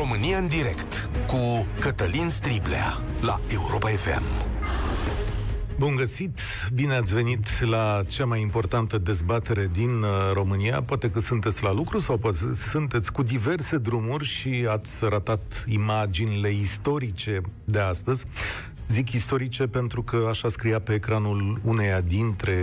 România în direct cu Cătălin Striblea la Europa FM. Bun găsit, bine ați venit la cea mai importantă dezbatere din uh, România. Poate că sunteți la lucru sau poate sunteți cu diverse drumuri și ați ratat imaginile istorice de astăzi. Zic istorice pentru că așa scria pe ecranul uneia dintre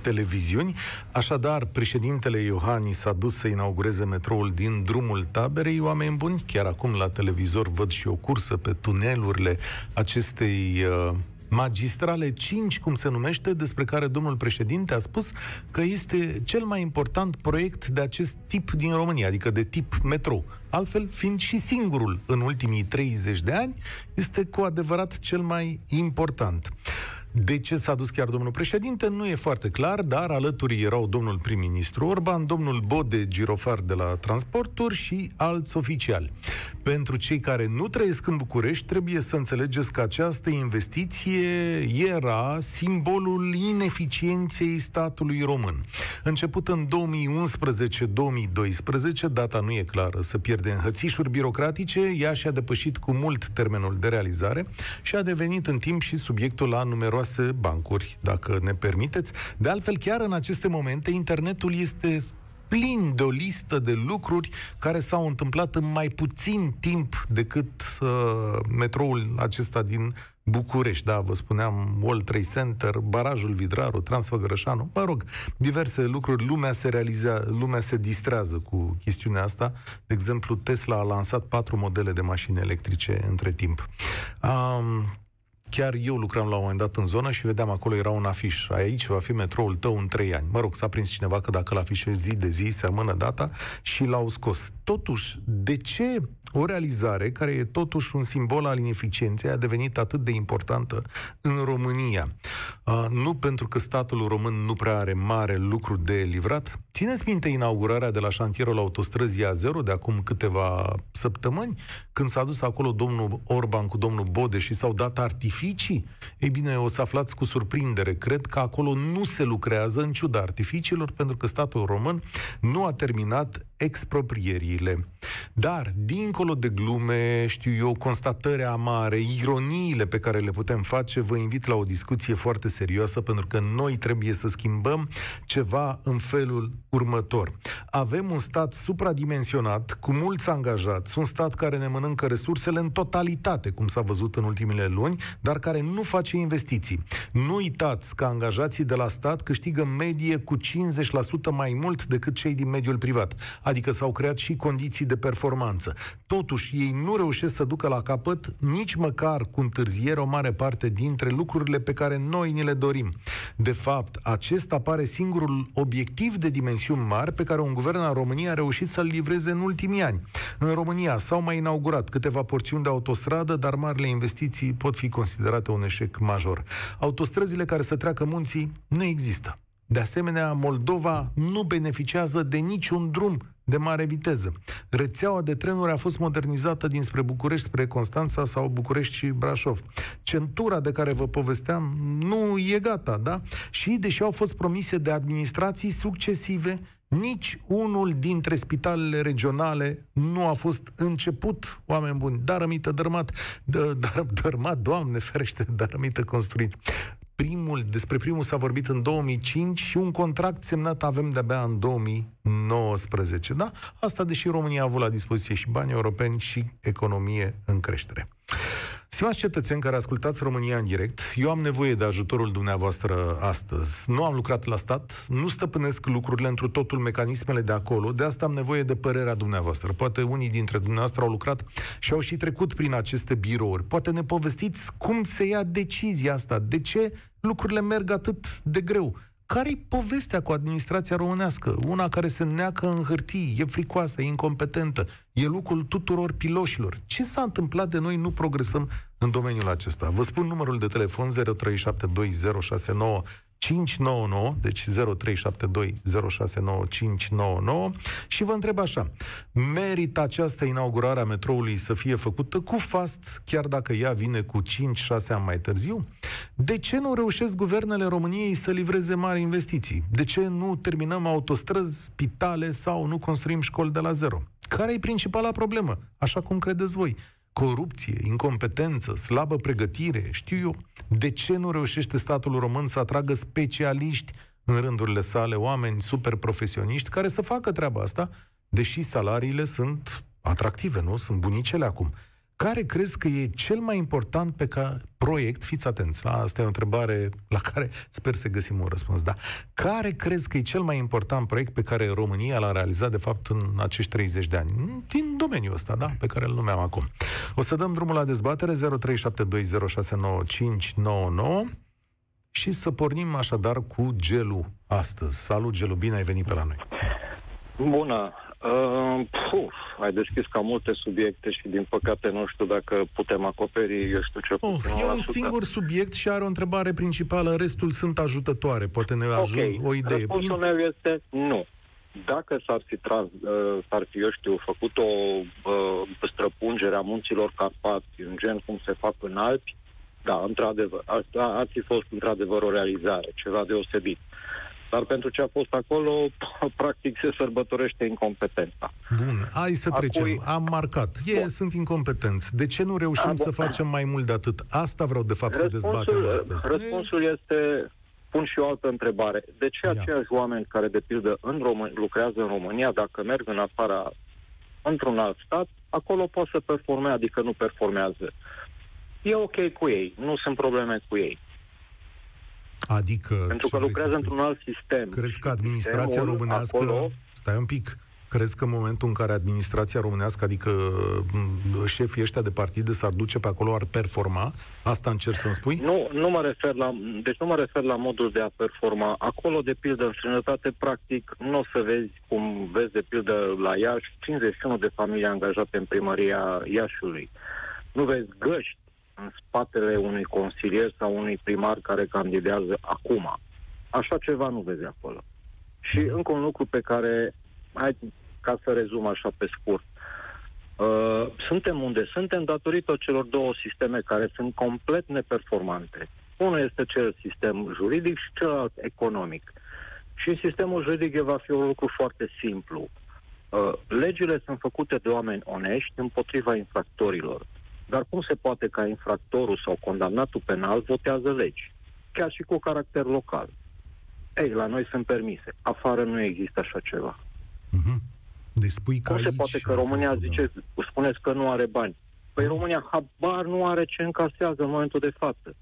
televiziuni. Așadar, președintele Iohannis s-a dus să inaugureze metroul din drumul taberei. Oameni buni, chiar acum la televizor văd și o cursă pe tunelurile acestei uh, Magistrale 5, cum se numește, despre care domnul președinte a spus că este cel mai important proiect de acest tip din România, adică de tip metro. Altfel, fiind și singurul în ultimii 30 de ani, este cu adevărat cel mai important. De ce s-a dus chiar domnul președinte, nu e foarte clar, dar alături erau domnul prim-ministru Orban, domnul Bode Girofar de la Transporturi și alți oficiali. Pentru cei care nu trăiesc în București, trebuie să înțelegeți că această investiție era simbolul ineficienței statului român. Început în 2011-2012, data nu e clară, să pierde în hățișuri birocratice, ea și-a depășit cu mult termenul de realizare și a devenit în timp și subiectul la numeroase numeroase bancuri, dacă ne permiteți. De altfel, chiar în aceste momente, internetul este plin de o listă de lucruri care s-au întâmplat în mai puțin timp decât uh, metroul acesta din București, da, vă spuneam, World Trade Center, barajul Vidraru, Transfăgărășanu, mă rog, diverse lucruri, lumea se realizează, lumea se distrează cu chestiunea asta. De exemplu, Tesla a lansat patru modele de mașini electrice între timp. Um, Chiar eu lucram la un moment dat în zonă și vedeam acolo era un afiș. Aici va fi metroul tău în trei ani. Mă rog, s-a prins cineva că dacă l-afișezi zi de zi, se amână data și l-au scos. Totuși, de ce o realizare care e totuși un simbol al ineficienței a devenit atât de importantă în România? Uh, nu pentru că statul român nu prea are mare lucru de livrat. Țineți minte inaugurarea de la șantierul autostrăzii A0 de acum câteva săptămâni, când s-a dus acolo domnul Orban cu domnul Bode și s-au dat artificii? Ei bine, o să aflați cu surprindere. Cred că acolo nu se lucrează în ciuda artificiilor, pentru că statul român nu a terminat exproprierile. Dar, dincolo de glume, știu eu, constatări amare, ironiile pe care le putem face, vă invit la o discuție foarte serioasă, pentru că noi trebuie să schimbăm ceva în felul următor. Avem un stat supradimensionat, cu mulți angajați, un stat care ne mănâncă resursele în totalitate, cum s-a văzut în ultimele luni, dar care nu face investiții. Nu uitați că angajații de la stat câștigă în medie cu 50% mai mult decât cei din mediul privat. Adică s-au creat și condiții de performanță. Totuși, ei nu reușesc să ducă la capăt nici măcar cu întârziere o mare parte dintre lucrurile pe care noi ni le dorim. De fapt, acesta pare singurul obiectiv de dimensiuni mari pe care un guvern al României a reușit să-l livreze în ultimii ani. În România s-au mai inaugurat câteva porțiuni de autostradă, dar marile investiții pot fi considerate un eșec major. Autostrăzile care să treacă munții nu există. De asemenea, Moldova nu beneficiază de niciun drum de mare viteză. Rețeaua de trenuri a fost modernizată dinspre București spre Constanța sau București și Brașov. Centura de care vă povesteam nu e gata, da? Și deși au fost promise de administrații succesive, nici unul dintre spitalele regionale nu a fost început, oameni buni, darămită, dărmat, dar, dărmat, doamne ferește, darămită construit primul, despre primul s-a vorbit în 2005 și un contract semnat avem de-abia în 2019. Da? Asta deși România a avut la dispoziție și bani europeni și economie în creștere. Stimați cetățeni care ascultați România în direct, eu am nevoie de ajutorul dumneavoastră astăzi. Nu am lucrat la stat, nu stăpânesc lucrurile într totul mecanismele de acolo, de asta am nevoie de părerea dumneavoastră. Poate unii dintre dumneavoastră au lucrat și au și trecut prin aceste birouri. Poate ne povestiți cum se ia decizia asta, de ce lucrurile merg atât de greu. Care-i povestea cu administrația românească? Una care se neacă în hârtii, e fricoasă, e incompetentă, e lucrul tuturor piloșilor. Ce s-a întâmplat de noi nu progresăm în domeniul acesta? Vă spun numărul de telefon 0372069599 599, deci 0372069599 și vă întreb așa, merită această inaugurare a metroului să fie făcută cu fast, chiar dacă ea vine cu 5-6 ani mai târziu? De ce nu reușesc guvernele României să livreze mari investiții? De ce nu terminăm autostrăzi, spitale sau nu construim școli de la zero? Care e principala problemă? Așa cum credeți voi corupție, incompetență, slabă pregătire, știu eu. De ce nu reușește statul român să atragă specialiști în rândurile sale, oameni super profesioniști care să facă treaba asta, deși salariile sunt atractive, nu? Sunt bunicele acum. Care crezi că e cel mai important pe ca proiect, fiți atenți, asta e o întrebare la care sper să găsim un răspuns, da. Care crezi că e cel mai important proiect pe care România l-a realizat, de fapt, în acești 30 de ani? Din domeniul ăsta, da, pe care îl numeam acum. O să dăm drumul la dezbatere 0372069599 și să pornim așadar cu Gelu astăzi. Salut, Gelu, bine ai venit pe la noi. Bună! Uh, puf, ai deschis cam multe subiecte și din păcate nu știu dacă putem acoperi, eu știu ce oh, E un singur subiect și are o întrebare principală, restul sunt ajutătoare, poate ne ajut okay. o idee. Răspunsul meu este nu. Dacă s-ar fi, trans, uh, s-ar fi, eu știu, făcut o uh, străpungere a munților Carpați, în gen cum se fac în Alpi, da, într-adevăr, ar, ar fi fost într-adevăr o realizare, ceva deosebit. Dar pentru ce a fost acolo, practic se sărbătorește incompetența. Bun, hai să trecem. Acui... Am marcat. Ei Bun. sunt incompetenți. De ce nu reușim a, să facem mai mult de atât? Asta vreau de fapt răspunsul, să dezbatem astăzi. Răspunsul este pun și o altă întrebare. De ce Ia. aceiași oameni care, de pildă, în Român- lucrează în România, dacă merg în afara, într-un alt stat, acolo pot să performeze, adică nu performează. E ok cu ei, nu sunt probleme cu ei. Adică... Pentru că lucrează într-un alt sistem. Crezi că administrația românească... Acolo... Stai un pic. Crezi că în momentul în care administrația românească, adică șefii ăștia de partide s-ar duce pe acolo, ar performa? Asta încerc să-mi spui? Nu, nu mă refer la, deci nu mă refer la modul de a performa. Acolo, de pildă, în străinătate, practic, nu o să vezi, cum vezi, de pildă, la Iași, 51 de familii angajate în primăria Iașiului. Nu vezi găști în spatele unui consilier sau unui primar care candidează acum. Așa ceva nu vezi acolo. Și încă un lucru pe care, hai, ca să rezum așa pe scurt, uh, suntem unde suntem datorită celor două sisteme care sunt complet neperformante. Unul este cel sistem juridic și celălalt economic. Și în sistemul juridic va fi un lucru foarte simplu. Uh, legile sunt făcute de oameni onești împotriva infractorilor. Dar cum se poate ca infractorul sau condamnatul penal votează legi? Chiar și cu caracter local. Ei, la noi sunt permise. Afară nu există așa ceva. Mm-hmm. Deci spui că Cum se poate că România zice, spuneți că nu are bani? Păi România habar nu are ce încasează în momentul de față.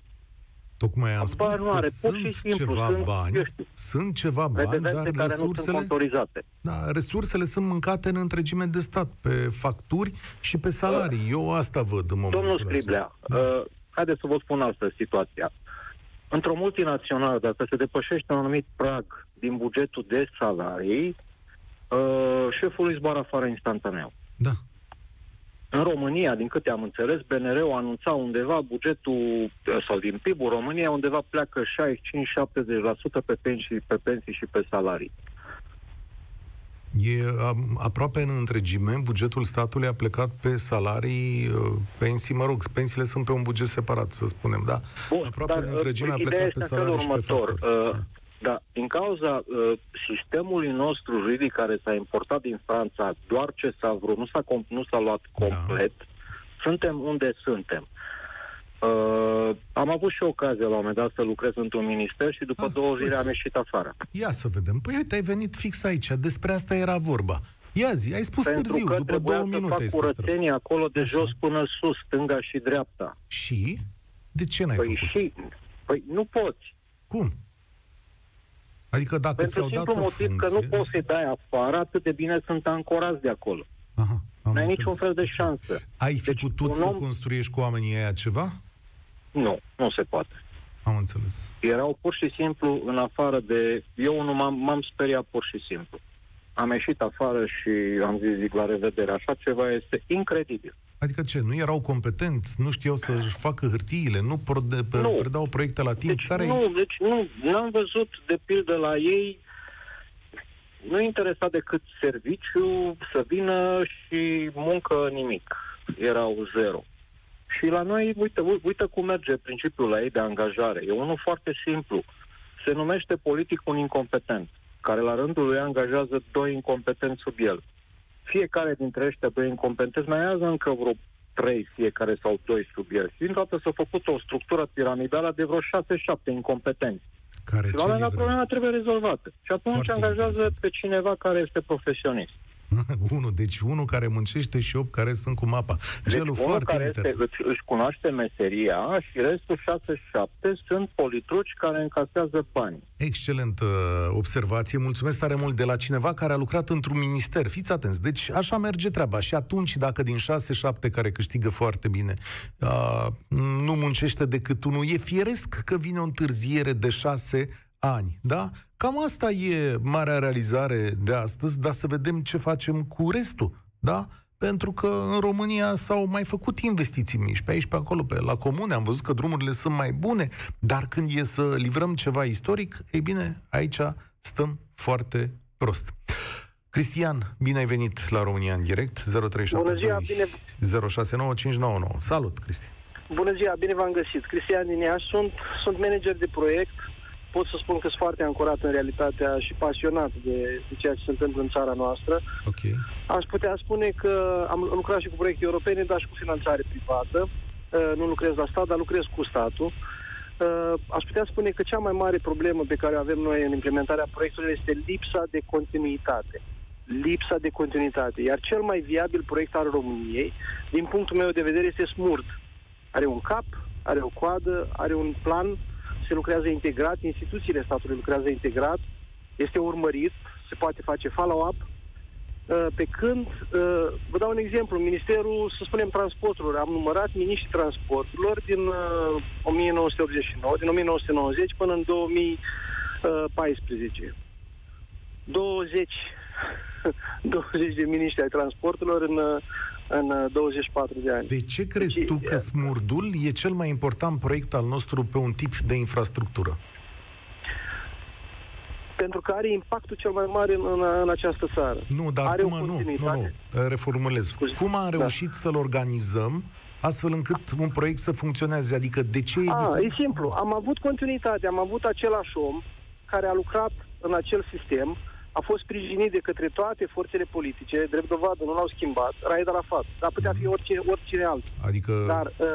Tocmai am spus nu are, că sunt simplu, ceva sunt, bani, sunt ceva bani, dar care resursele, nu sunt Da, resursele sunt mâncate în întregime de stat, pe facturi și pe salarii. Eu asta văd în momentul Domnul Scriblea, da. uh, haideți să vă spun asta situația. Într-o multinațională, dacă se depășește un anumit prag din bugetul de salarii, uh, șeful îi zboară afară instantaneu. Da. În România, din câte am înțeles, BNR-ul anunța undeva bugetul, sau din PIB-ul României, undeva pleacă 65-70% pe pensii, pe pensii și pe salarii. E aproape în întregime, bugetul statului a plecat pe salarii, uh, pensii, mă rog, pensiile sunt pe un buget separat, să spunem, da? Bun, aproape în întregime a plecat pe salarii și pe factori. Uh, da, din cauza uh, sistemului nostru juridic care s-a importat din Franța, doar ce s-a vrut, nu s-a, nu s-a luat da. complet, da. suntem unde suntem. Uh, am avut și ocazia la un moment dat să lucrez într-un minister și după ah, două zile am ieșit afară. Ia să vedem. Păi uite, ai venit fix aici. Despre asta era vorba. Ia zi, ai spus Pentru târziu, că după două minute ai spus curățenie acolo de Așa. jos până sus, stânga și dreapta. Și? De ce n-ai păi făcut? Și, păi nu poți. Cum? Adică dacă Pentru ți-au dat o motiv funcție... că nu poți să-i dai afară, atât de bine sunt ancorați de acolo. Aha, am N-ai niciun fel de șansă. Ai fi deci, putut să om... construiești cu oamenii aia ceva? Nu, nu se poate. Am înțeles. Erau pur și simplu în afară de... Eu nu m-am, m-am speriat pur și simplu. Am ieșit afară și am zis, zic, la revedere. Așa ceva este incredibil. Adică ce, nu erau competenți, nu știau să facă hârtiile, nu, prode, nu. predau proiecte la timp? Deci, Care nu, deci nu, n-am văzut de pildă la ei nu interesa decât serviciu, să vină și muncă nimic. Erau zero. Și la noi, uite, uite cum merge principiul la ei de angajare. E unul foarte simplu. Se numește politic un incompetent, care la rândul lui angajează doi incompetenți sub el. Fiecare dintre ăștia doi incompetenți mai avează încă vreo trei fiecare sau doi sub el. Și dată s-a făcut o structură piramidală de vreo șase-șapte incompetenți. Care și la un moment dat problema trebuie rezolvată. Și atunci Foarte angajează interesant. pe cineva care este profesionist. unul, deci unul care muncește și opt care sunt cu mapa. Deci Celul unul foarte care interesant. este, își, își cunoaște meseria și restul 6-7 sunt politruci care încasează bani. Excelentă observație. Mulțumesc tare mult de la cineva care a lucrat într-un minister. Fiți atenți. Deci așa merge treaba. Și atunci, dacă din 6-7 care câștigă foarte bine uh, nu muncește decât unul, e firesc că vine o întârziere de 6 ani. Da? Cam asta e marea realizare de astăzi, dar să vedem ce facem cu restul. Da? Pentru că în România s-au mai făcut investiții mici, pe aici, pe acolo, pe la comune, am văzut că drumurile sunt mai bune, dar când e să livrăm ceva istoric, ei bine, aici stăm foarte prost. Cristian, bine ai venit la România în direct, 0372 Bună ziua, bine- 069599. Salut, Cristian. Bună ziua, bine v-am găsit. Cristian din Iași, sunt, sunt manager de proiect. Pot să spun că sunt foarte ancorat în realitatea și pasionat de, de ceea ce se întâmplă în țara noastră. Ok. Aș putea spune că am lucrat și cu proiecte europene, dar și cu finanțare privată. Uh, nu lucrez la stat, dar lucrez cu statul. Uh, aș putea spune că cea mai mare problemă pe care o avem noi în implementarea proiectului este lipsa de continuitate. Lipsa de continuitate. Iar cel mai viabil proiect al României, din punctul meu de vedere, este SMURT. Are un cap, are o coadă, are un plan, se lucrează integrat, instituțiile statului lucrează integrat, este urmărit, se poate face follow-up, Uh, pe când, uh, vă dau un exemplu, Ministerul, să spunem, Transporturilor, am numărat miniștrii transporturilor din uh, 1989, din 1990 până în 2014. 20, 20 de miniștri ai transporturilor în, uh, în uh, 24 de ani. De ce crezi Deci, tu că e- Smurdul e cel mai important proiect al nostru pe un tip de infrastructură? Pentru că are impactul cel mai mare în, în, în această țară. Nu, dar Are cum, o nu, nu, continuitate. nu, reformulez. Scuze. Cum am Da. reușit să-l organizăm astfel încât un proiect să funcționeze? Adică de ce e A, diferit? e simplu. Am avut continuitate, am avut același om care a lucrat în acel sistem, a fost sprijinit de către toate forțele politice, drept dovadă, nu l-au schimbat, Raed Arafat, dar putea fi oricine, oricine altul. Adică Dar uh,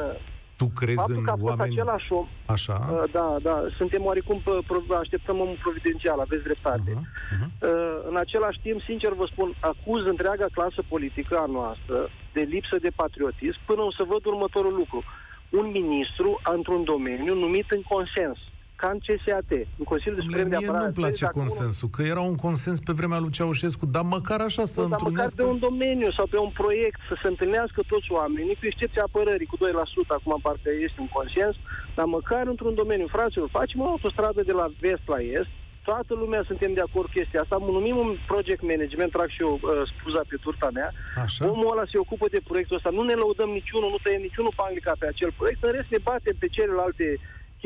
tu crezi faptul în că a fost oameni același om, așa? uh, da, da, suntem oarecum, pe, pro- așteptăm omul providențial, aveți dreptate. Aha, aha. Uh, în același timp, sincer vă spun, acuz întreaga clasă politică a noastră de lipsă de patriotism până o să văd următorul lucru. Un ministru într-un domeniu numit în consens, ca în CSAT, în Consiliul de Dom'le, Suprem de mie Apărare. nu-mi place Dacă unul- consensul, că era un consens pe vremea lui Ceaușescu, dar măcar așa să Nu, dar măcar întrunească... pe un domeniu sau pe un proiect să se întâlnească toți oamenii, cu excepția apărării cu 2%, acum parcă este un consens, dar măcar într-un domeniu. Fraților, facem o autostradă de la vest la est, toată lumea suntem de acord cu chestia asta, numim un project management, trag și eu uh, spuza pe turta mea, Așa? Omul ăla se ocupă de proiectul ăsta. Nu ne lăudăm niciunul, nu tăiem niciunul panglica pe acel proiect. În rest ne batem pe celelalte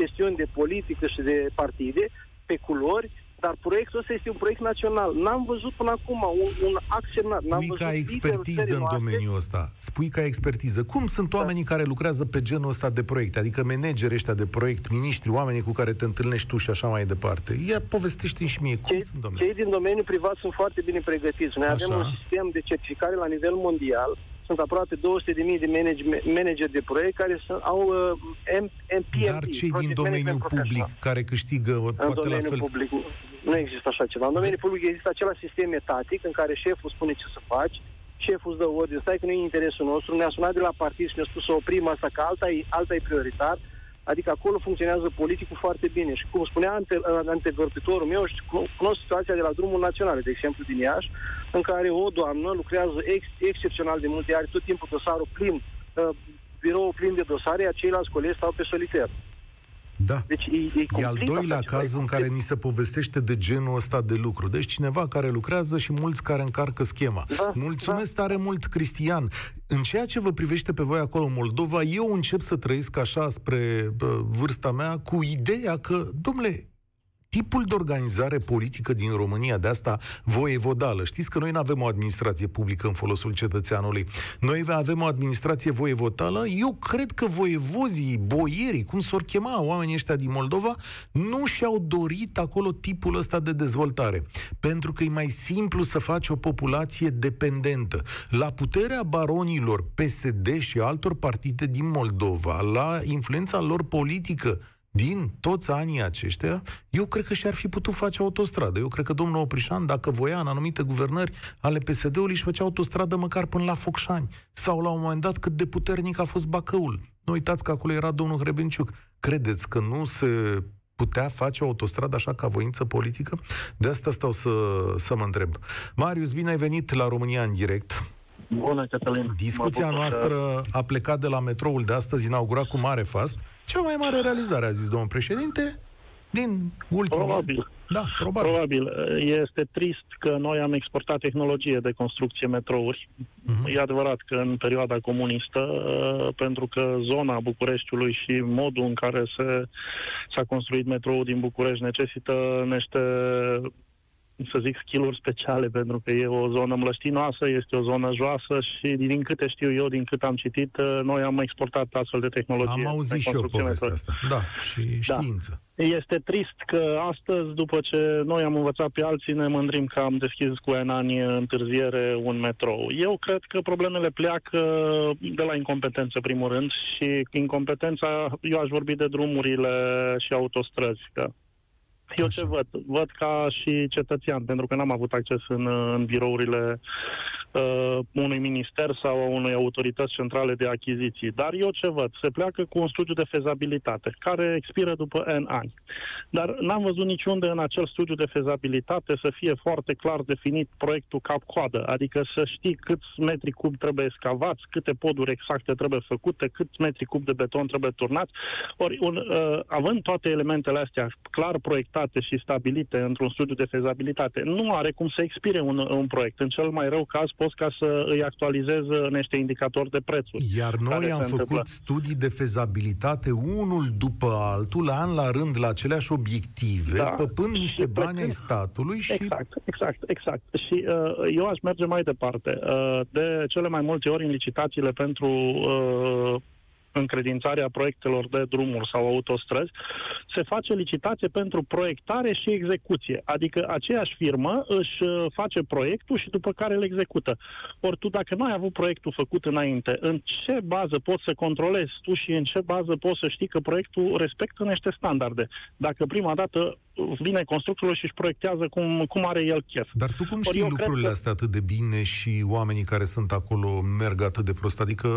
chestiuni de politică și de partide, pe culori, dar proiectul ăsta este un proiect național. N-am văzut până acum un, un act semnat. N-am Spui văzut ca liderul expertiză țării în noastre. domeniul ăsta. Spui ca expertiză. Cum sunt oamenii care lucrează pe genul ăsta de proiecte? Adică manageri ăștia de proiect, miniștri, oamenii cu care te întâlnești tu și așa mai departe. Ia povestește și mie. Cum Cei, sunt, domnule? cei din domeniul privat sunt foarte bine pregătiți. Noi Așa. avem un sistem de certificare la nivel mondial. Sunt aproape 200.000 de manage- manageri de proiect care sunt, au uh, M- MPMP. Dar cei din Project domeniul Management public Professional. care câștigă În poate la domeniul fel... public nu- nu există așa ceva. În domeniul public există același sistem etatic în care șeful spune ce să faci, șeful îți dă ordine, stai că nu e interesul nostru, ne-a sunat de la partid și ne-a spus să oprim asta, că alta e, alta e prioritar, adică acolo funcționează politicul foarte bine. Și cum spunea ante, antevorbitorul meu, și cuno- cunosc situația de la drumul național, de exemplu din Iași, în care o doamnă lucrează ex, excepțional de multe, are tot timpul dosarul plin, uh, biroul plin de dosare, iar ceilalți colegi stau pe soliter. Da. Deci e, e, E al complet doilea așa ceva, caz e în care complet. ni se povestește de genul ăsta de lucru. Deci cineva care lucrează și mulți care încarcă schema. Da, Mulțumesc tare mult, Cristian. În ceea ce vă privește pe voi acolo în Moldova, eu încep să trăiesc așa spre bă, vârsta mea cu ideea că, domnule, tipul de organizare politică din România, de asta voievodală. Știți că noi nu avem o administrație publică în folosul cetățeanului. Noi avem o administrație voievodală. Eu cred că voievozii, boierii, cum s-or chema oamenii ăștia din Moldova, nu și-au dorit acolo tipul ăsta de dezvoltare. Pentru că e mai simplu să faci o populație dependentă. La puterea baronilor PSD și altor partide din Moldova, la influența lor politică din toți anii aceștia, eu cred că și-ar fi putut face autostradă. Eu cred că domnul Oprișan, dacă voia în anumite guvernări ale PSD-ului, își făcea autostradă măcar până la Focșani. Sau la un moment dat cât de puternic a fost Bacăul. Nu uitați că acolo era domnul Hrebenciuc. Credeți că nu se putea face o autostradă așa ca voință politică? De asta stau să, să mă întreb. Marius, bine ai venit la România în direct. Bună, Cătălin. Discuția noastră că... a plecat de la metroul de astăzi, inaugurat cu mare fast. Cea mai mare realizare, a zis domnul președinte, din ultimul Probabil. Da, probabil. Probabil. Este trist că noi am exportat tehnologie de construcție metrouri. Uh-huh. E adevărat că în perioada comunistă, uh, pentru că zona Bucureștiului și modul în care se, s-a construit metroul din București necesită niște să zic, skill speciale, pentru că e o zonă mlăștinoasă, este o zonă joasă și din câte știu eu, din cât am citit, uh, noi am exportat astfel de tehnologie. Am auzit și eu povestea asta. Da, și da. știință. Da. Este trist că astăzi, după ce noi am învățat pe alții, ne mândrim că am deschis cu un ani întârziere un metrou. Eu cred că problemele pleacă de la incompetență, primul rând, și incompetența, eu aș vorbi de drumurile și autostrăzi, că eu ce văd? Văd ca și cetățean, pentru că n-am avut acces în, în birourile uh, unui minister sau a unei autorități centrale de achiziții. Dar eu ce văd? Se pleacă cu un studiu de fezabilitate, care expiră după N ani. Dar n-am văzut niciunde în acel studiu de fezabilitate să fie foarte clar definit proiectul cap-coadă, adică să știi câți metri cub trebuie scavați, câte poduri exacte trebuie făcute, câți metri cub de beton trebuie turnați. Ori, un, uh, având toate elementele astea clar proiectate și stabilite într-un studiu de fezabilitate, nu are cum să expire un, un proiect. În cel mai rău caz poți ca să îi actualizez niște indicatori de prețuri. Iar noi am făcut întâmplă. studii de fezabilitate unul după altul, an la rând, la aceleași obiective, da. păpând niște și bani ai statului și... Exact, exact, exact. Și uh, eu aș merge mai departe. Uh, de cele mai multe ori în licitațiile pentru uh, încredințarea proiectelor de drumuri sau autostrăzi, se face licitație pentru proiectare și execuție. Adică aceeași firmă își uh, face proiectul și după care îl execută. Ori tu, dacă nu ai avut proiectul făcut înainte, în ce bază poți să controlezi tu și în ce bază poți să știi că proiectul respectă niște standarde? Dacă prima dată vine constructorul și își proiectează cum, cum are el chef. Dar tu cum știi lucrurile că... astea atât de bine și oamenii care sunt acolo merg atât de prost? Adică...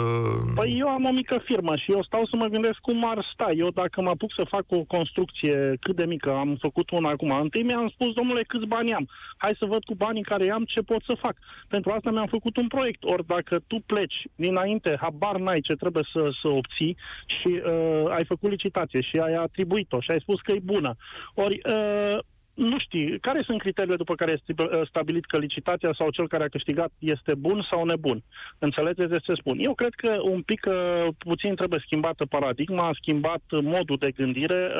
Păi eu am o mică firmă și eu stau să mă gândesc cum ar sta. Eu dacă mă apuc să fac o construcție cât de mică, am făcut una acum, întâi mi-am spus, domnule, câți bani am? Hai să văd cu banii care am ce pot să fac. Pentru asta mi-am făcut un proiect. Ori dacă tu pleci dinainte, habar n-ai ce trebuie să, să obții și uh, ai făcut licitație și ai atribuit-o și ai spus că e bună. Ori uh, nu știi, care sunt criteriile după care este uh, stabilit că licitația sau cel care a câștigat este bun sau nebun? Înțelegeți de ce spun? Eu cred că un pic uh, puțin trebuie schimbată paradigma, schimbat modul de gândire.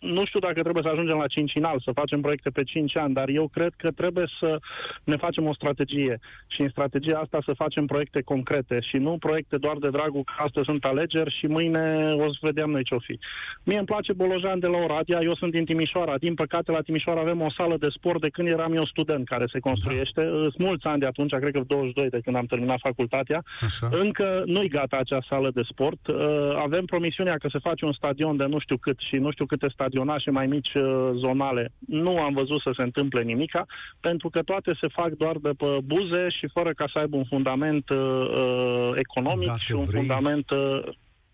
Uh, nu știu dacă trebuie să ajungem la cincinal, să facem proiecte pe 5 ani, dar eu cred că trebuie să ne facem o strategie și în strategia asta să facem proiecte concrete și nu proiecte doar de dragul că astăzi sunt alegeri și mâine o să vedem noi ce-o fi. Mie îmi place Bolojan de la Oradea, eu sunt din Timișoara. Din păcate, la Timișoara avem o sală de sport de când eram eu student care se construiește. Da. Sunt mulți ani de atunci, cred că 22 de când am terminat facultatea. Așa. Încă nu-i gata acea sală de sport. Uh, avem promisiunea că se face un stadion de nu știu cât și nu știu câte stadioane stadionașe mai mici uh, zonale. Nu am văzut să se întâmple nimica, pentru că toate se fac doar de pe buze și fără ca să aibă un fundament uh, uh economic Dacă și un vrei... fundament uh,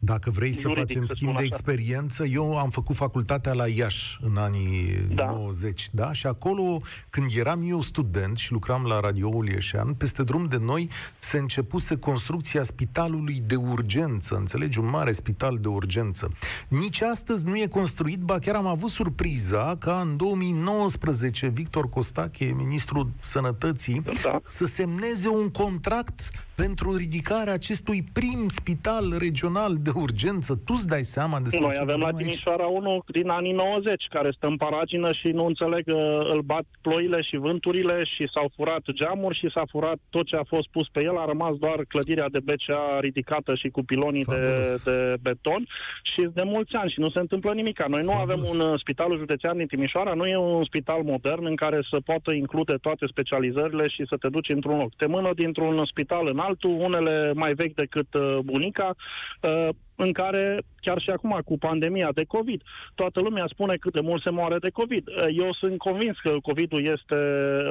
dacă vrei să Juridic, facem schimb de experiență, eu am făcut facultatea la Iași în anii da. 90, da? Și acolo, când eram eu student și lucram la radioul Ieșean, peste drum de noi se începuse construcția spitalului de urgență, înțelegi? Un mare spital de urgență. Nici astăzi nu e construit, ba chiar am avut surpriza ca în 2019 Victor Costache, ministrul sănătății, da. să semneze un contract pentru ridicarea acestui prim spital regional de urgență. Tu îți dai seama despre Noi ce avem la vorbim aici? Timișoara unul din anii 90 care stă în paragină și nu înțeleg, uh, îl bat ploile și vânturile și s-au furat geamuri și s-a furat tot ce a fost pus pe el, a rămas doar clădirea de BCA ridicată și cu pilonii de, Fabulos. de beton și de mulți ani și nu se întâmplă nimic. Noi nu Fabulos. avem un uh, spitalul județean din Timișoara, nu e un spital modern în care să poată include toate specializările și să te duci într-un loc. Te mână dintr-un spital în altul, unele mai vechi decât uh, bunica, uh, în care, chiar și acum, cu pandemia de COVID, toată lumea spune cât de mult se moare de COVID. Uh, Eu sunt convins că COVID-ul este,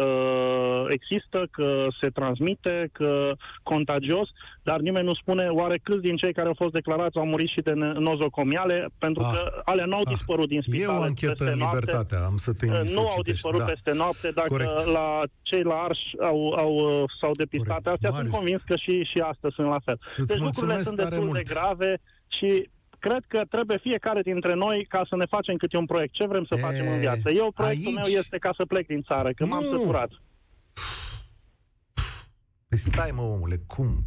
uh, există, că se transmite, că contagios, dar nimeni nu spune oare câți din cei care au fost declarați au murit și de ne- nozocomiale, pentru Ah, că alea nu au ah, dispărut din E spitale o anchetă peste în noapte. libertate, am să te Uh, invit să Nu o au citești, dispărut da. peste noapte, dacă Corect. la cei la Arș au, au, uh, s-au depistat Corect. astea, Marius. sunt convins că și, și astăzi sunt la fel. Îți deci lucrurile mulțumesc sunt tare destul mult. de grave și cred că trebuie fiecare dintre noi ca să ne facem câte un proiect. Ce vrem să E, facem în viață? Eu, proiectul aici- meu este ca să plec din țară, că m-am Nu. săturat. Păi stai mă, omule, cum?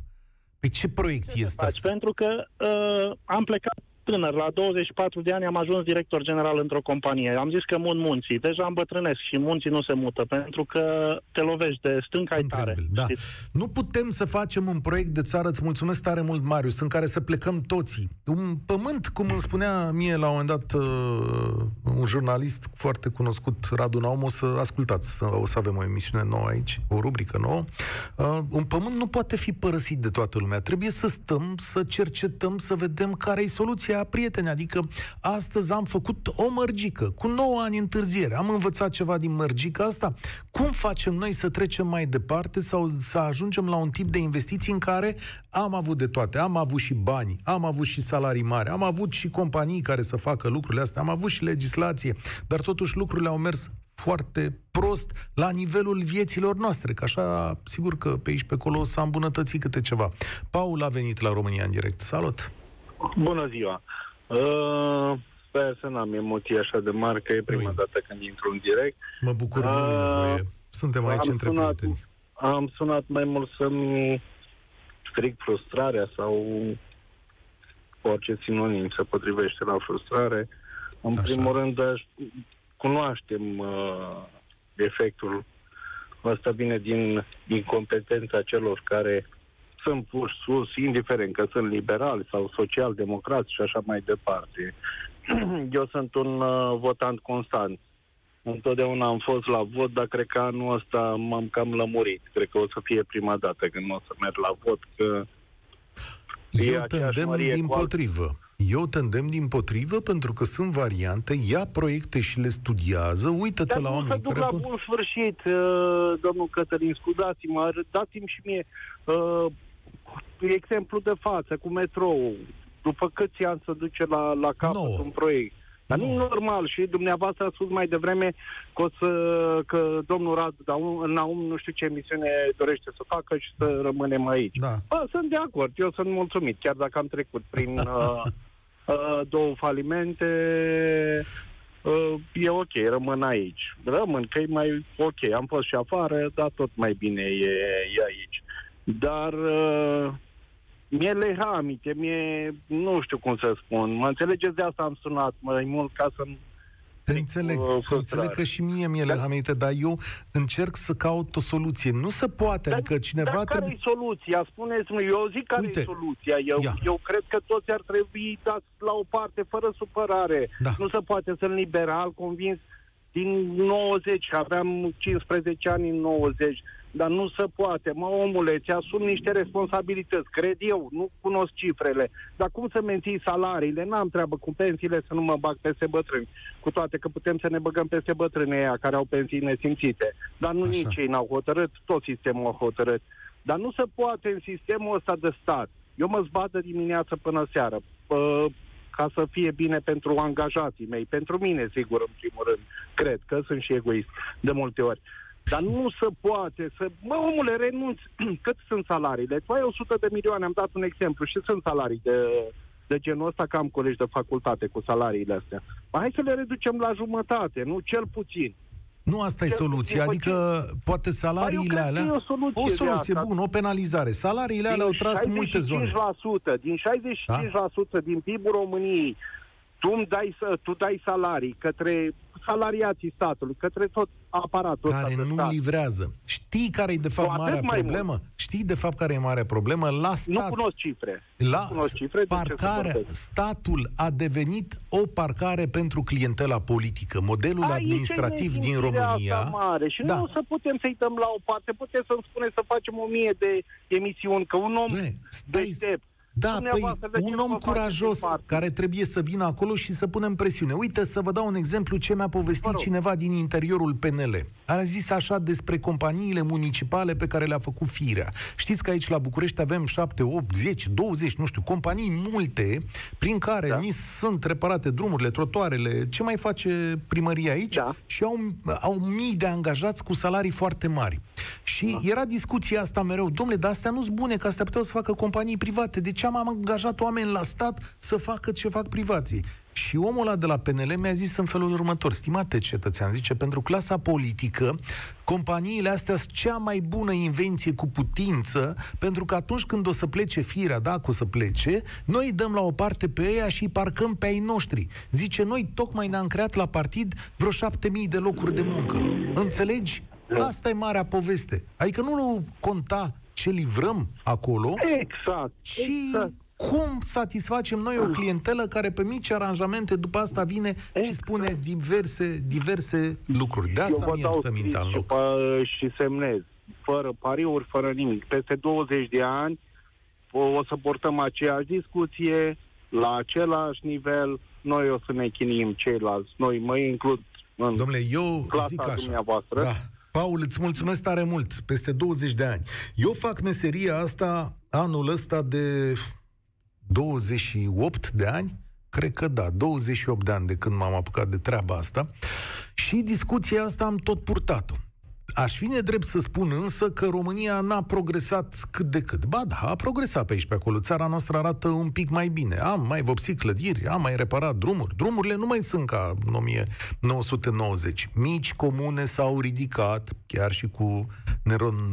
Păi ce proiect Ce să este faci? asta? Pentru că uh, am plecat tânăr, la 24 de ani am ajuns director general într-o companie. Am zis că mut munții. Deja îmbătrânesc și munții nu se mută, pentru că te lovești de stânca ai tare. Incredibil, da. știți? Nu putem să facem un proiect de țară, îți mulțumesc tare mult, Marius, în care să plecăm toții. Un pământ, cum îmi spunea mie la un moment dat uh, un jurnalist foarte cunoscut, Radu Naum, o să ascultați, o să avem o emisiune nouă aici, o rubrică nouă. Uh, un pământ nu poate fi părăsit de toată lumea. Trebuie să stăm, să cercetăm, să vedem care e soluția, prieteni. Adică astăzi am făcut o mărgică, cu 9 ani întârziere. Am învățat ceva din mărgica asta. Cum facem noi să trecem mai departe sau să ajungem la un tip de investiții în care am avut de toate. Am avut și bani, am avut și salarii mari, am avut și companii care să facă lucrurile astea, am avut și legislație, dar totuși lucrurile au mers foarte prost la nivelul vieților noastre, că așa, sigur că pe aici pe acolo s-a îmbunătățit câte ceva. Paul a venit la România în direct. Salut! Bună ziua! Uh, sper să n-am emoții așa de mari, că e prima Ui. dată când intru în direct. Mă bucur, nu e Ah, nevoie. Suntem aici am între sunat- prieteni. Am sunat mai mult să-mi stric frustrarea sau orice sinonim se potrivește la frustrare. În Așa. primul rând, aș, cunoaștem uh, efectul ăsta vine din incompetența celor care sunt puși sus, indiferent că sunt liberali sau social-democrați și așa mai departe. Eu sunt un uh, votant constant. Întotdeauna am fost la vot, dar cred că anul ăsta m-am cam lămurit. Cred că o să fie prima dată când o să merg la vot, că e Eu te aceeași îndemn Marie din cu alt- potrivă. Eu te îndemn din potrivă pentru că sunt variante, ia proiecte și le studiază, uită-te Dar la nu să oameni duc care... la pun- bun sfârșit, uh, domnul Cătălin, scuzați-mă, dați-mi și mie uh, exemplu de față cu metrou. După câți ani să duce la, la capăt Nouă. un proiect? Dar nu e Nouă. normal și dumneavoastră a spus mai devreme că, o să, că domnul Radu Daum, Naum nu știu ce emisiune dorește să facă și să rămânem aici. Da. Bă, sunt de acord, eu sunt mulțumit, chiar dacă am trecut prin uh, uh, două falimente, uh, e ok, rămân aici. Rămân, că e mai ok, am fost și afară, dar tot mai bine e, e aici. Dar uh, mi-e lehamite, mi-e, nu știu cum să spun, mă înțelegeți, de asta am sunat mai mult ca să Te Strict, înțeleg, uh, te frustrare. înțeleg că și mie mi-e lehamite, dar eu încerc să caut o soluție. Nu se poate, adică cineva dar care trebuie... e soluția? Spuneți-mi, eu zic care Uite, e soluția. Eu, ia. eu cred că toți ar trebui dați la o parte, fără supărare. Da. Nu se poate, sunt liberal, convins din 90, aveam 15 ani în 90, dar nu se poate. Mă, omule, ți-asum niște responsabilități, cred eu, nu cunosc cifrele. Dar cum să menții salariile? N-am treabă cu pensiile să nu mă bag peste bătrâni. Cu toate că putem să ne băgăm peste bătrâni aia care au pensii nesimțite. Dar nu Așa. nici ei n-au hotărât, tot sistemul a hotărât. Dar nu se poate în sistemul ăsta de stat. Eu mă zbat de dimineață până seară. Pă, ca să fie bine pentru angajații mei, pentru mine, sigur, în primul rând. Cred că sunt și egoist de multe ori. Dar nu se poate să... Mă, omule, renunți. Cât sunt salariile? Tu ai 100 de milioane, am dat un exemplu și sunt salarii de, de genul ăsta, că am colegi de facultate cu salariile astea. Ba, hai să le reducem la jumătate, nu cel puțin. Nu asta e soluția, adică poate salariile alea... E o soluție, o soluție bună, o penalizare. Salariile alea au tras în multe zone. Din 65% da? din PIB-ul României, tu, îmi dai, tu dai salarii către salariații statului, către tot aparatul Care nu stat. livrează. Știi care e de fapt marea problemă? Mult. Știi de fapt care e marea problemă? La stat. Nu cunosc cifre. La nu cunosc cifre, parcarea, statul a devenit o parcare pentru clientela politică. Modelul Aici administrativ din România... mare și da. nu o să putem să-i dăm la o parte, putem să-mi spuneți să facem o mie de emisiuni, că un om deștept da, păi un om curajos care trebuie să vină acolo și să punem presiune. Uite, să vă dau un exemplu ce mi-a povestit cineva din interiorul PNL. A zis așa despre companiile municipale pe care le-a făcut firea. Știți că aici la București avem 7, 8, 10, 20, nu știu, companii multe prin care da. ni sunt reparate drumurile, trotoarele, ce mai face primăria aici da. și au, au mii de angajați cu salarii foarte mari. Și da. era discuția asta mereu, domnule, dar astea nu-s bune, că astea puteau să facă companii private. De ce am angajat oameni la stat să facă ce fac privații? Și omul ăla de la PNL mi-a zis în felul următor, stimate cetățean, zice, pentru clasa politică, companiile astea sunt cea mai bună invenție cu putință, pentru că atunci când o să plece firea, dacă o să plece, noi dăm la o parte pe ea și îi parcăm pe ai noștri. Zice, noi tocmai ne-am creat la partid vreo șapte mii de locuri de muncă. Înțelegi? Asta e marea poveste. Adică nu conta ce livrăm acolo, exact, ci exact. cum satisfacem noi o clientelă care pe mici aranjamente după asta vine exact. și spune diverse, diverse lucruri. De asta mi-e stă mintea în loc. Și semnez, fără pariuri, fără nimic. Peste 20 de ani o, o să portăm aceeași discuție, la același nivel, noi o să ne chinim ceilalți. Noi mă includ în Domnule, eu clasa zic așa, dumneavoastră. Da, Paul, îți mulțumesc tare mult, peste 20 de ani. Eu fac meseria asta anul ăsta de 28 de ani, cred că da, 28 de ani de când m-am apucat de treaba asta și discuția asta am tot purtat-o. Aș fi nedrept să spun însă că România n-a progresat cât de cât. Ba da, a progresat pe aici pe acolo. Țara noastră arată un pic mai bine. Am mai vopsit clădiri, am mai reparat drumuri. Drumurile nu mai sunt ca în 1990. Mici comune s-au ridicat, chiar și cu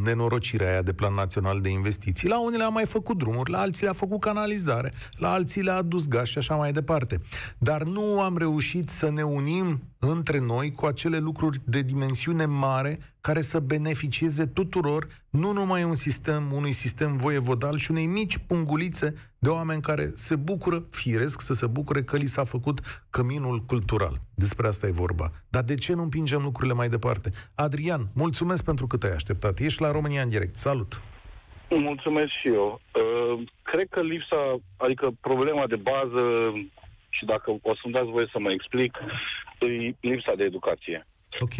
nenorocirea aia de plan național de investiții. La unele a mai făcut drumuri, la alții a făcut canalizare, la alții le-a adus gaz și așa mai departe. Dar nu am reușit să ne unim între noi cu acele lucruri de dimensiune mare care să beneficieze tuturor, nu numai un sistem, unui sistem voievodal și unei mici pungulițe de oameni care se bucură, firesc să se bucure că li s-a făcut căminul cultural. Despre asta e vorba. Dar de ce nu împingem lucrurile mai departe? Adrian, mulțumesc pentru că te-ai așteptat. Ești la România în direct. Salut! Mulțumesc și eu. Uh, cred că lipsa, adică problema de bază și dacă o să-mi dați voie să mă explic, e lipsa de educație. Ok.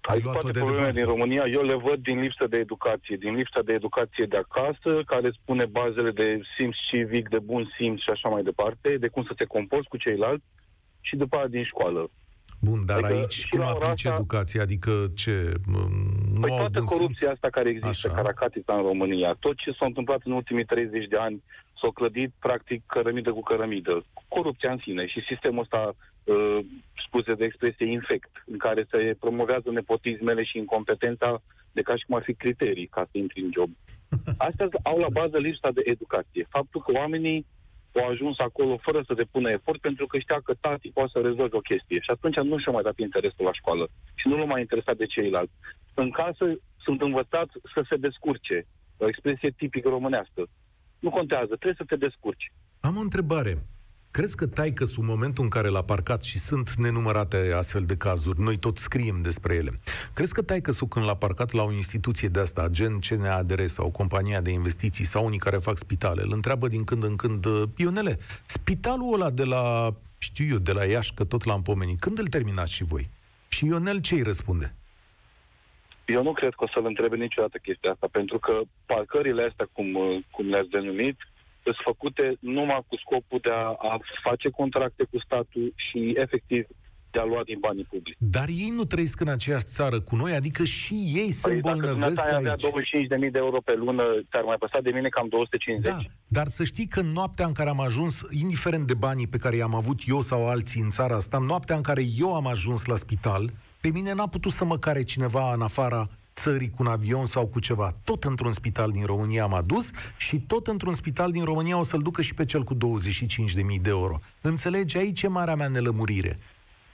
Ai toate de problemele din România, eu le văd din lipsă de educație, din lipsa de educație de acasă, care spune bazele de simț civic, de bun simț și așa mai departe, de cum să te comporți cu ceilalți și după aia din școală. Bun, dar adică aici cum aplici asta... educația? Adică ce? Nu păi toată corupția asta care există, caracatița în România, tot ce s-a întâmplat în ultimii 30 de ani, s-a clădit practic cărămidă cu cărămidă. Corupția în sine și sistemul ăsta, uh, scuze de expresie, infect, în care se promovează nepotismele și incompetența de ca și cum ar fi criterii ca să intri în job. Astea au la bază lipsa de educație. Faptul că oamenii au ajuns acolo fără să depună efort pentru că știa că tati poate să rezolve o chestie. Și atunci nu și-a mai dat interesul la școală și nu l-a mai interesat de ceilalți. În casă sunt învățați să se descurce. O expresie tipic românească. Nu contează, trebuie să te descurci. Am o întrebare. Crezi că taică în momentul în care l-a parcat și sunt nenumărate astfel de cazuri, noi tot scriem despre ele, crezi că taică când l-a parcat la o instituție de asta, gen CNADR sau o companie de investiții sau unii care fac spitale, îl întreabă din când în când, Ionele, spitalul ăla de la, știu eu, de la Iași, că tot l-am pomenit, când îl terminați și voi? Și Ionel ce îi răspunde? Eu nu cred că o să-l întrebe niciodată chestia asta, pentru că parcările astea, cum, cum le-ați denumit, sunt făcute numai cu scopul de a, a face contracte cu statul și, efectiv, de a lua din banii publici. Dar ei nu trăiesc în aceeași țară cu noi, adică și ei se păi, îmbolnăvesc dacă avea 25.000 de euro pe lună, ți-ar mai păsa de mine cam 250. Da, dar să știi că noaptea în care am ajuns, indiferent de banii pe care i-am avut eu sau alții în țara asta, noaptea în care eu am ajuns la spital, pe Pe mine n-a putut să mă care cineva în afara țării cu un avion sau cu ceva. Tot într-un spital din România m-a dus și tot într-un spital din România o să-l ducă și pe cel cu 25.000 de euro. Înțelegi? Aici e marea mea nelămurire.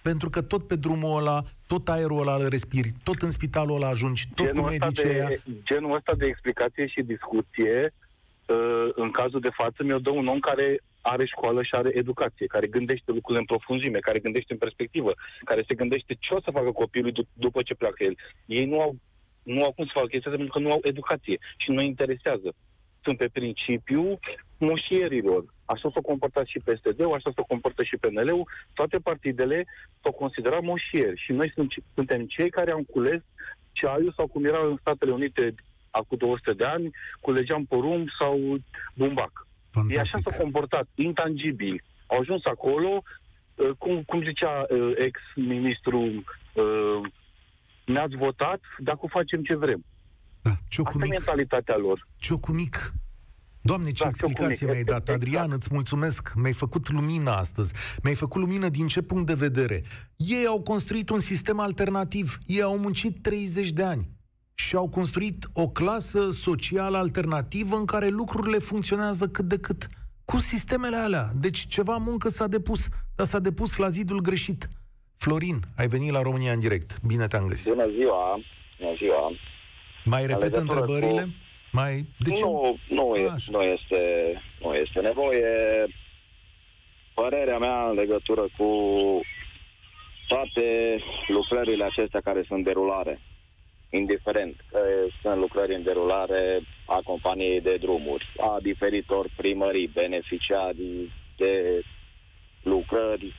Pentru că tot pe drumul ăla, tot aerul ăla îl respiri, tot în spitalul ăla ajungi, tot genul cu medicii de, Genul ăsta de explicație și discuție, uh, în cazul de față, mi-o dă un om care are școală și are educație, care gândește lucrurile în profunzime, care gândește în perspectivă, care se gândește ce o să facă copilul d- după ce pleacă el. Ei nu au, nu au cum să facă chestia asta pentru că nu au educație și nu interesează. Sunt pe principiu moșierilor. Așa s-a comportat și PSD-ul, așa s-a comportat și PNL-ul. Toate partidele s-au considerat moșieri și noi suntem cei care am cules ceaiul sau cum era în Statele Unite acum 200 de ani, culegeam porumb sau bumbac. Fantastic. E așa s-a comportat, intangibil. Au ajuns acolo, uh, cum, cum zicea uh, ex-ministru, uh, ne-ați votat, dacă facem ce vrem. Da, Asta e mentalitatea lor. Ciocul mic. Doamne, ce da, explicație mi-ai dat. Adrian, exact. îți mulțumesc. Mi-ai făcut lumină astăzi. Mi-ai făcut lumină din ce punct de vedere? Ei au construit un sistem alternativ. Ei au muncit 30 de ani și au construit o clasă socială alternativă în care lucrurile funcționează cât de cât cu sistemele alea. Deci ceva muncă s-a depus, dar s-a depus la zidul greșit. Florin, ai venit la România în direct. Bine te-am găsit. Bună ziua! Bună ziua! Mai repet întrebările? Cu... Mai... De ce? Nu, nu, e, nu, este, nu este nevoie. Părerea mea în legătură cu toate lucrările acestea care sunt derulare indiferent că sunt lucrări în derulare a companiei de drumuri, a diferitor primării, beneficiarii de lucrări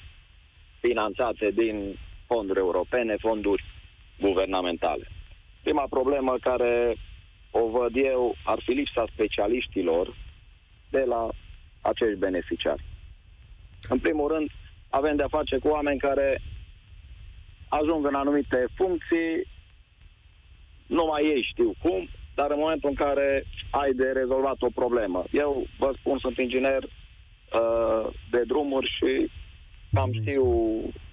finanțate din fonduri europene, fonduri guvernamentale. Prima problemă care o văd eu ar fi lipsa specialiștilor de la acești beneficiari. În primul rând, avem de-a face cu oameni care ajung în anumite funcții, numai ei știu cum, dar în momentul în care ai de rezolvat o problemă. Eu vă spun, sunt inginer uh, de drumuri și cam știu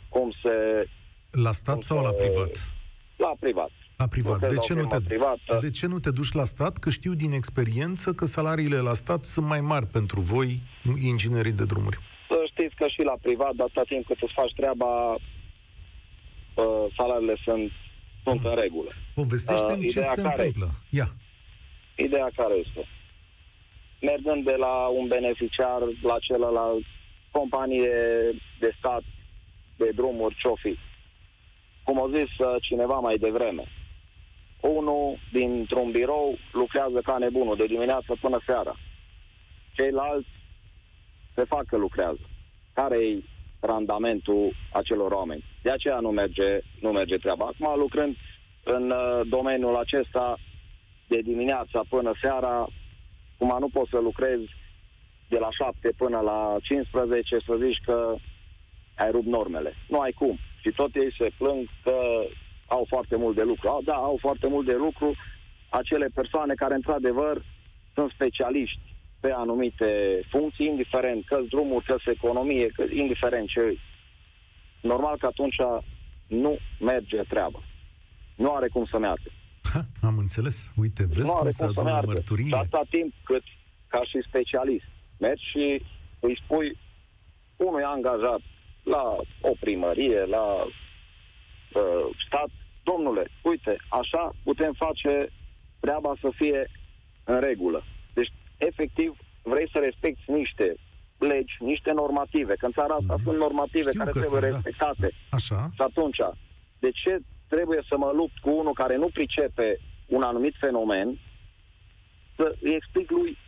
cum se... La stat cum sau se... la privat? La privat. La privat. De ce, nu te, privată. de ce nu te duci la stat? Că știu din experiență că salariile la stat sunt mai mari pentru voi, inginerii de drumuri. Să știți că și la privat, dar atâta timp cât îți faci treaba, uh, salariile sunt sunt în regulă. Povestește-mi uh, ce se întâmplă. Ia. Ideea care este? Mergând de la un beneficiar la celălalt, companie de stat, de drumuri, ce fi. Cum a zis uh, cineva mai devreme, unul dintr-un birou lucrează ca nebunul de dimineață până seara. Ceilalți se fac că lucrează. Care e randamentul acelor oameni. De aceea nu merge, nu merge treaba. Acum, lucrând în uh, domeniul acesta de dimineața până seara, cum nu poți să lucrezi de la 7 până la 15 să zici că ai rupt normele. Nu ai cum. Și tot ei se plâng că au foarte mult de lucru. Au, da, au foarte mult de lucru acele persoane care, într-adevăr, sunt specialiști pe anumite funcții, indiferent că drumuri, că economie, că indiferent ce Normal că atunci nu merge treaba. Nu are cum să meargă. Ha, am înțeles. Uite, vezi nu cum să adună mărturii. Atâta timp cât, ca și specialist, mergi și îi spui unui angajat la o primărie, la uh, stat, domnule, uite, așa putem face treaba să fie în regulă efectiv vrei să respecti niște legi, niște normative, că în țara asta mm. sunt normative Știu care trebuie sunt, da. respectate. Da. Așa. Și atunci, de ce trebuie să mă lupt cu unul care nu pricepe un anumit fenomen, să îi explic lui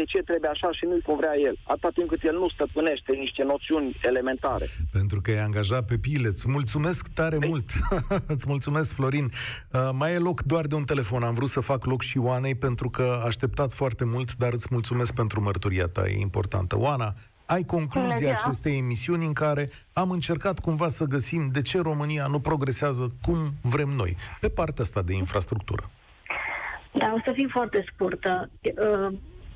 de ce trebuie așa și nu-i cum vrea el, atâta timp cât el nu stăpânește niște noțiuni elementare. Pentru că e angajat pe pile. Îți mulțumesc tare Ei. mult. Îți mulțumesc, Florin. Uh, mai e loc doar de un telefon. Am vrut să fac loc și Oanei pentru că a așteptat foarte mult, dar îți mulțumesc pentru mărturia ta, e importantă. Oana, ai concluzia acestei emisiuni în care am încercat cumva să găsim de ce România nu progresează cum vrem noi, pe partea asta de infrastructură. Da, o să fiu foarte scurtă.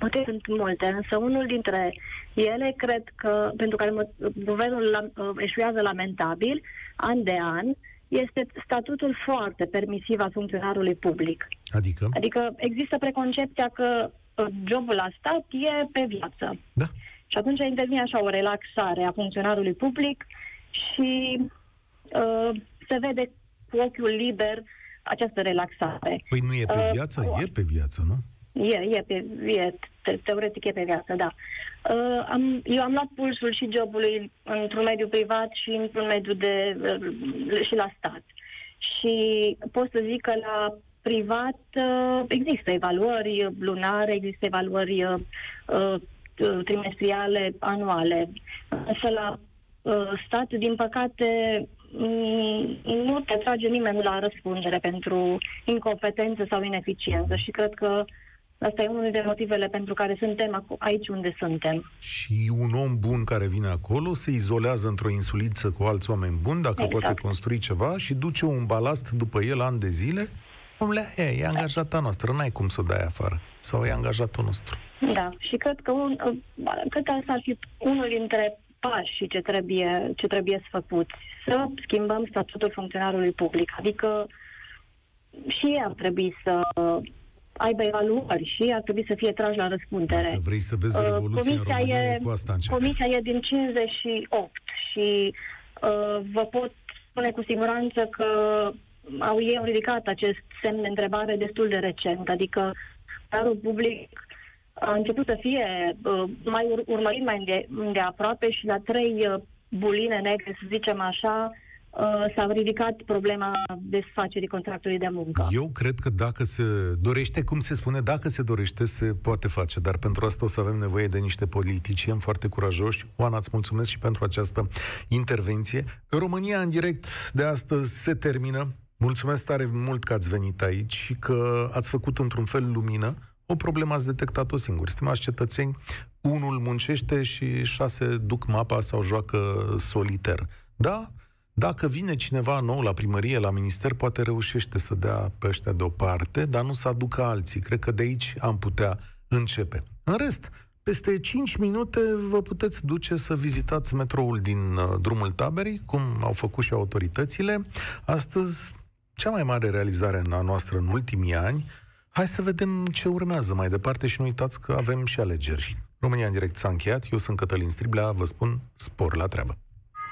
Uh, Motive sunt multe, însă unul dintre ele cred că, pentru care guvernul la, uh, eșuează lamentabil, an de an, este statutul foarte permisiv al funcționarului public. Adică? Adică există preconcepția că uh, jobul la stat e pe viață. Da. Și atunci intervine așa o relaxare a funcționarului public și uh, se vede cu ochiul liber această relaxare. Păi nu e pe uh, viață? Uh, e pe viață, nu? E, e, pe, e te, teoretic e pe viață, da. Uh, am, eu am luat pulsul și jobului într-un mediu privat și într-un mediu de, uh, și la stat. Și pot să zic că la privat uh, există evaluări lunare, există evaluări uh, uh, trimestriale, anuale. Însă la uh, stat, din păcate, mm, nu te trage nimeni la răspundere pentru incompetență sau ineficiență și cred că Asta e unul dintre motivele pentru care suntem aici unde suntem. Și un om bun care vine acolo se izolează într-o insuliță cu alți oameni buni, dacă exact. poate construi ceva, și duce un balast după el ani de zile. Omule, e, e angajata noastră, n-ai cum să o dai afară. Sau e angajatul nostru. Da, și cred că, un, cred că asta ar fi unul dintre pașii ce trebuie, ce trebuie să făcuți. Să schimbăm statutul funcționarului public. Adică și ei ar trebui să aibă evaluări și ar trebui să fie trași la răspundere. Dacă vrei să vezi uh, revoluție uh, comisia în România, e, cu asta începe. Comisia e din 58 și uh, vă pot spune cu siguranță că au ei au ridicat acest semn de întrebare destul de recent, adică darul public a început să fie uh, mai ur- urmărit mai de, de aproape și la trei uh, buline negre, să zicem așa, Uh, s-a ridicat problema desfacerii contractului de muncă. Eu cred că dacă se dorește, cum se spune, dacă se dorește, se poate face, dar pentru asta o să avem nevoie de niște politicieni foarte curajoși. Oana, îți mulțumesc și pentru această intervenție. România în direct de astăzi se termină. Mulțumesc tare mult că ați venit aici și că ați făcut într-un fel lumină. O problemă ați detectat-o singur. Stimați cetățeni, unul muncește și șase duc mapa sau joacă soliter. Da? Dacă vine cineva nou la primărie, la minister, poate reușește să dea pe ăștia deoparte, dar nu să aducă alții. Cred că de aici am putea începe. În rest, peste 5 minute vă puteți duce să vizitați metroul din uh, drumul taberii, cum au făcut și autoritățile. Astăzi, cea mai mare realizare a noastră în ultimii ani, hai să vedem ce urmează mai departe și nu uitați că avem și alegeri. România în direct s-a încheiat, eu sunt Cătălin Striblea, vă spun spor la treabă.